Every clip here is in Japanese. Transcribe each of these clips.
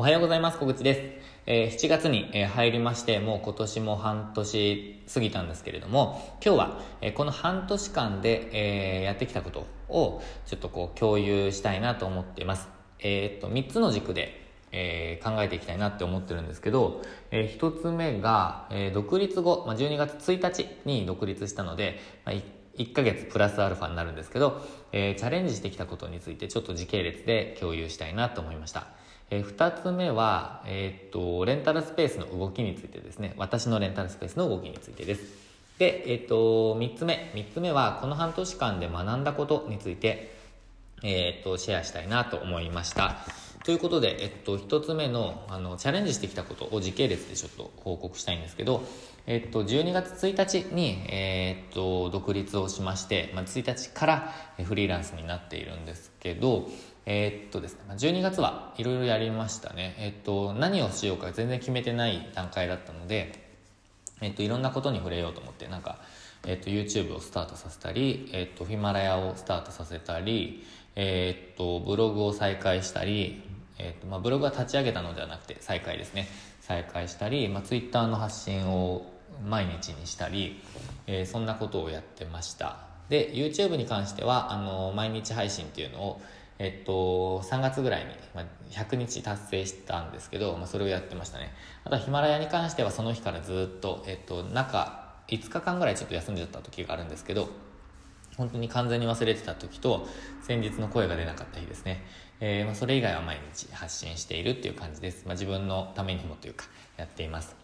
おはようございます。小口です。えー7月に、えー入りまして、もう今年も半年過ぎたんですけれども、今日は、えーこの半年間で、えーやってきたことをちょっとこう共有したいなと思っています。えっと、3つの軸で、えー考えていきたいなって思ってるんですけど、え1つ目が、えー独立後、まあ、12月1日に独立したので、まあ、1ヶ月プラスアルファになるんですけど、えーチャレンジしてきたことについてちょっと時系列で共有したいなと思いました。えー2つ目は、えーっと、レンタルスペースの動きについてですね。私のレンタルスペースの動きについてです。で、えーっと、3つ目。3つ目は、この半年間で学んだことについて、えーっと、シェアしたいなと思いました。ということで、えっと、一つ目の、あの、チャレンジしてきたことを時系列でちょっと報告したいんですけど、えっと、12月1日に、えーっと、独立をしまして、まあ、1日からフリーランスになっているんですけど、えーっとですね、12月はいろいろやりましたね。えっと、何をしようか全然決めてない段階だったので、えっと、いろんなことに触れようと思って、なんか、えっと、YouTube をスタートさせたり、えっと、ヒマラヤをスタートさせたり、えっと、ブログを再開したり、えっと、まあ、ブログは立ち上げたのではなくて、再開ですね。再開したり、まあ、Twitter の発信を毎日にしたり、えーそんなことをやってました。で、YouTube に関しては、あの、毎日配信っていうのを、えっと、3月ぐらいに、まあ、100日達成したんですけど、まあ、それをやってましたね。あとはヒマラヤに関してはその日からずっと、えっと、中5日間ぐらいちょっと休んでた時があるんですけど、本当に完全に忘れてた時と、先日の声が出なかった日ですね。えーまあ、それ以外は毎日発信しているっていう感じです。まあ、自分のためにもというか、やっています。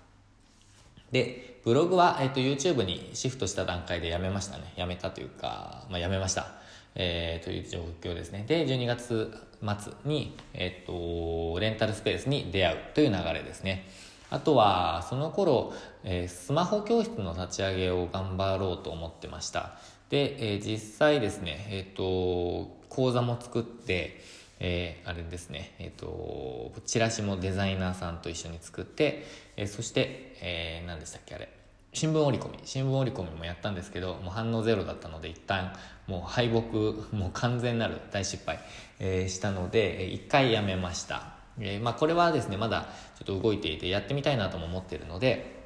で、ブログは、えっと YouTube にシフトした段階でやめましたね。やめたというか、まあ、やめました。えーという状況ですね。で、12月末に、えっと、レンタルスペースに出会うという流れですね。あとは、その頃、えースマホ教室の立ち上げを頑張ろうと思ってました。で、えー実際ですね、えっと、講座も作って、えーあれですね、えっ、と、チラシもデザイナーさんと一緒に作って、えーそして、えー何でしたっけ、あれ。新聞折り込み。新聞折り込みもやったんですけど、もう反応ゼロだったので、一旦、もう敗北、もう完全なる大失敗、えーしたので、えー一回やめました。えーまあ、これはですね、まだちょっと動いていて、やってみたいなとも思ってるので、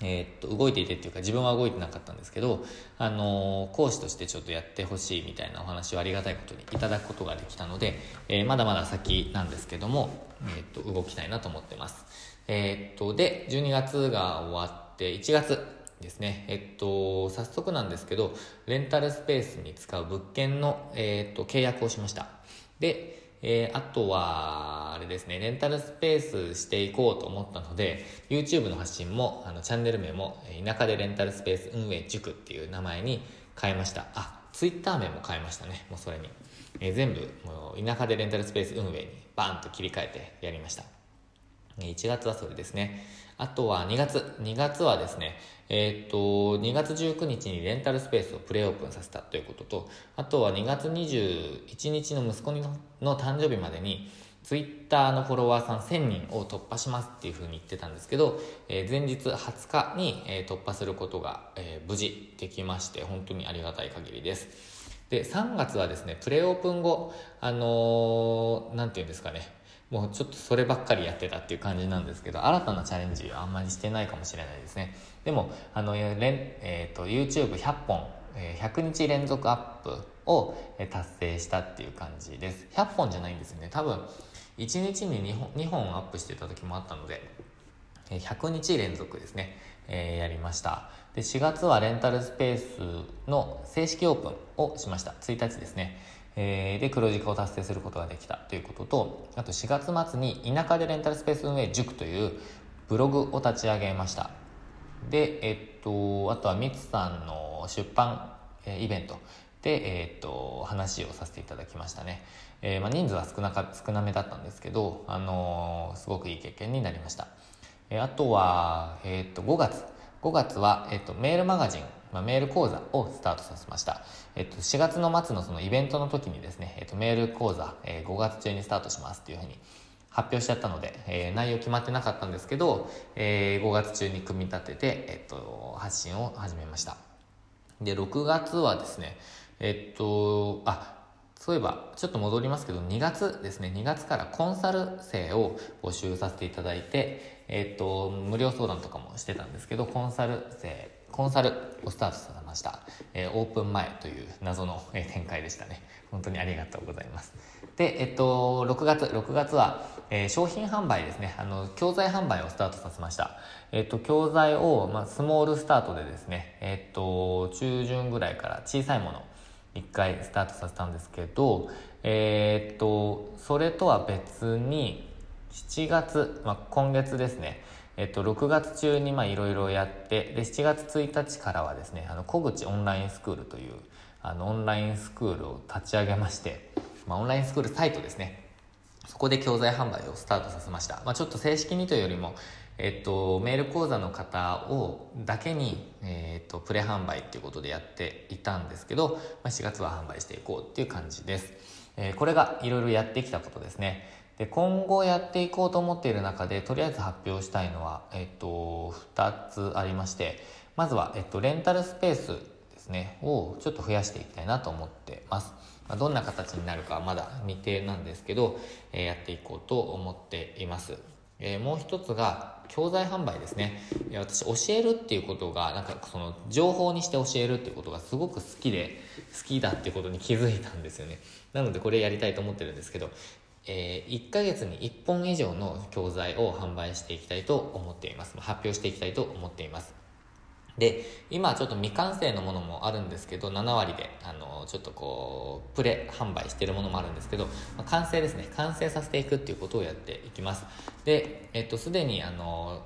えーっと動いていてっていうか自分は動いてなかったんですけど、あのー講師としてちょっとやってほしいみたいなお話をありがたいことにいただくことができたので、えーまだまだ先なんですけども、えっと動きたいなと思ってます。えっとで12月が終わって1月ですねえっと早速なんですけどレンタルスペースに使う物件の、えっと契約をしましたでえーあとは、あれですね、レンタルスペースしていこうと思ったので、YouTube の発信も、あの、チャンネル名も、田舎でレンタルスペース運営塾っていう名前に変えました。あ、Twitter 名も変えましたね、もうそれに。えー全部、もう、田舎でレンタルスペース運営にバーンと切り替えてやりました。1月はそれですね。あとは2月。2月はですね、えーっと、2月19日にレンタルスペースをプレオープンさせたということと、あとは2月21日の息子のの誕生日までに、ツイッターのフォロワーさん1000人を突破しますっていうふうに言ってたんですけど、えー前日20日に、えー突破することが、えー無事できまして、本当にありがたい限りです。で、3月はですね、プレオープン後、あのーなんていうんですかね、もうちょっとそればっかりやってたっていう感じなんですけど、新たなチャレンジはあんまりしてないかもしれないですね。でも、あの、えっ、と、YouTube100 本、100日連続アップを達成したっていう感じです。100本じゃないんですよね。多分、1日に2本 ,2 本アップしてた時もあったので、100日連続ですね、えーやりました。で、4月はレンタルスペースの正式オープンをしました。1日ですね。えーで、黒字化を達成することができたということと、あと4月末に田舎でレンタルスペース運営塾というブログを立ち上げました。で、えっと、あとはミツさんの出版、えーイベントで、えっと、話をさせていただきましたね。えーまあ、人数は少なか、少なめだったんですけど、あのすごくいい経験になりました。えあとは、えっと、5月。5月は、えっと、メールマガジン、まあ、メール講座をスタートさせました。えっと、4月の末のそのイベントの時にですね、えっと、メール講座、えー5月中にスタートしますっていうふうに発表しちゃったので、えー内容決まってなかったんですけど、えー5月中に組み立てて、えっと、発信を始めました。で、6月はですね、えっと、あ、そういえば、ちょっと戻りますけど、2月ですね、2月からコンサル生を募集させていただいて、えっ、と、無料相談とかもしてたんですけど、コンサル生、コンサルをスタートさせました。えー、オープン前という謎の、え展開でしたね。本当にありがとうございます。で、えっと、6月、6月は、えー、商品販売ですね。あの、教材販売をスタートさせました。えっと、教材を、まあ、スモールスタートでですね、えっと、中旬ぐらいから小さいもの、一回スタートさせたんですけど、えー、っと、それとは別に、7月、まあ、今月ですね、えっと、6月中にいろいろやって、で、7月1日からはですね、あの、小口オンラインスクールという、あの、オンラインスクールを立ち上げまして、まあ、オンラインスクールサイトですね。そこで教材販売をスタートさせました。まあ、ちょっと正式にというよりも、えっと、メール講座の方をだけに、えっと、プレ販売っていうことでやっていたんですけど、まあ、4月は販売していこうっていう感じです。えー、これがいろいろやってきたことですね。で、今後やっていこうと思っている中で、とりあえず発表したいのは、えっと、2つありまして、まずは、えっと、レンタルスペースですね、をちょっと増やしていきたいなと思ってます。まあ、どんな形になるかまだ未定なんですけど、えー、やっていこうと思っています。えー、もう一つが教材販売ですね。いや私教えるっていうことがなんかその情報にして教えるっていうことがすごく好きで好きだっていうことに気づいたんですよね。なのでこれやりたいと思ってるんですけど、えー、1ヶ月に1本以上の教材を販売していきたいと思っています。発表していきたいと思っています。で、今ちょっと未完成のものもあるんですけど、7割で、あの、ちょっとこう、プレ販売してるものもあるんですけど、まあ、完成ですね。完成させていくっていうことをやっていきます。で、えっと、すでに、あの、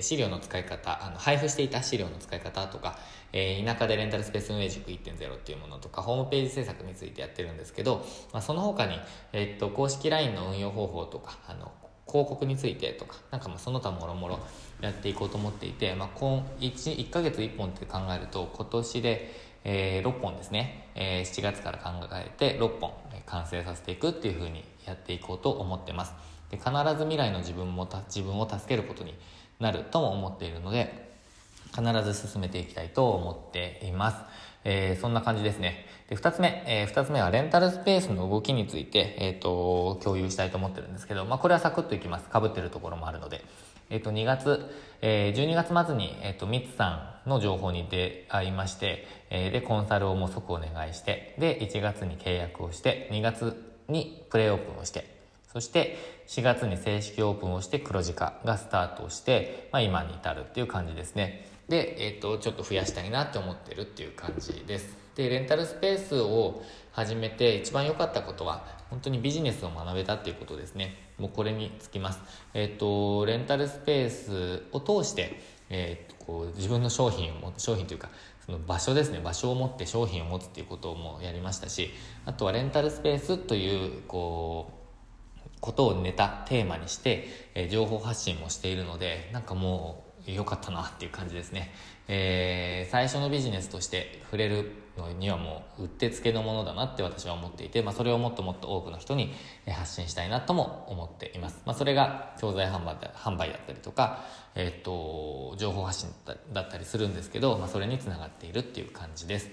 資料の使い方、あの、配布していた資料の使い方とか、えー、田舎でレンタルスペース運営塾1.0っていうものとか、ホームページ制作についてやってるんですけど、まあ、その他に、えっと、公式 LINE の運用方法とか、あの、広告についてとか、なんかまあその他もろもろやっていこうと思っていて、まあ、今 1, 1ヶ月1本って考えると、今年で、えー、6本ですね、えー、7月から考えて6本完成させていくっていうふうにやっていこうと思ってます。で必ず未来の自分も自分を助けることになるとも思っているので、必ず進めていきたいと思っています。えー、そんな感じですね。で、二つ目、えー、二つ目はレンタルスペースの動きについて、えっ、ー、と、共有したいと思ってるんですけど、まあ、これはサクッといきます。被ってるところもあるので。えっ、ー、と、2月、えー、12月末に、えっ、ー、と、ミツさんの情報に出会いまして、えー、で、コンサルをもう即お願いして、で、1月に契約をして、2月にプレイオープンをして、そして4月に正式オープンをして黒字化がスタートをして、まあ、今に至るっていう感じですね。で、えっ、と、ちょっと増やしたいなって思ってるっていう感じです。で、レンタルスペースを始めて一番良かったことは、本当にビジネスを学べたっていうことですね。もうこれにつきます。えっ、と、レンタルスペースを通して、えっ、と、こう、自分の商品を、商品というか、その場所ですね、場所を持って商品を持つっていうこともやりましたし、あとはレンタルスペースという、こう、ことをネタ、テーマにして、え、情報発信もしているので、なんかもう良かったなっていう感じですね。えー、最初のビジネスとして触れるのにはもううってつけのものだなって私は思っていて、まあ、それをもっともっと多くの人に発信したいなとも思っています。まあ、それが教材販売販売だったりとか、えー、っと、情報発信だったりするんですけど、まあ、それにつながっているっていう感じです。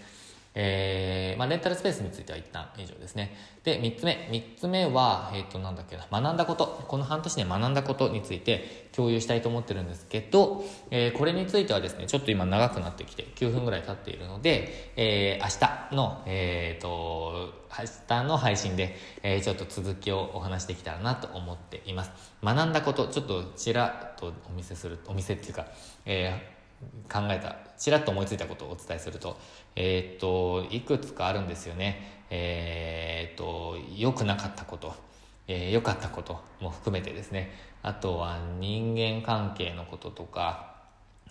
えー、まあ、レンタルスペースについては一旦以上ですね。で、三つ目。三つ目は、えっ、ー、と、なんだっけな、学んだこと。この半年で学んだことについて共有したいと思ってるんですけど、えー、これについてはですね、ちょっと今長くなってきて、9分ぐらい経っているので、えー、明日の、えっ、と、明日の配信で、えちょっと続きをお話できたらなと思っています。学んだこと、ちょっとちらっとお見せする、お見せっていうか、え考えた、ちらっと思いついたことをお伝えすると、えー、っと、いくつかあるんですよね。えー、っと、良くなかったこと、えー、かったことも含めてですね。あとは人間関係のこととか、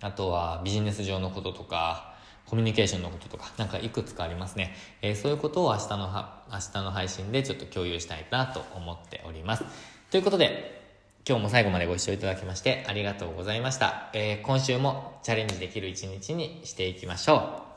あとはビジネス上のこととか、コミュニケーションのこととか、なんかいくつかありますね。えー、そういうことを明日の、明日の配信でちょっと共有したいなと思っております。ということで、今日も最後までご視聴いただきましてありがとうございました。えー、今週もチャレンジできる一日にしていきましょう。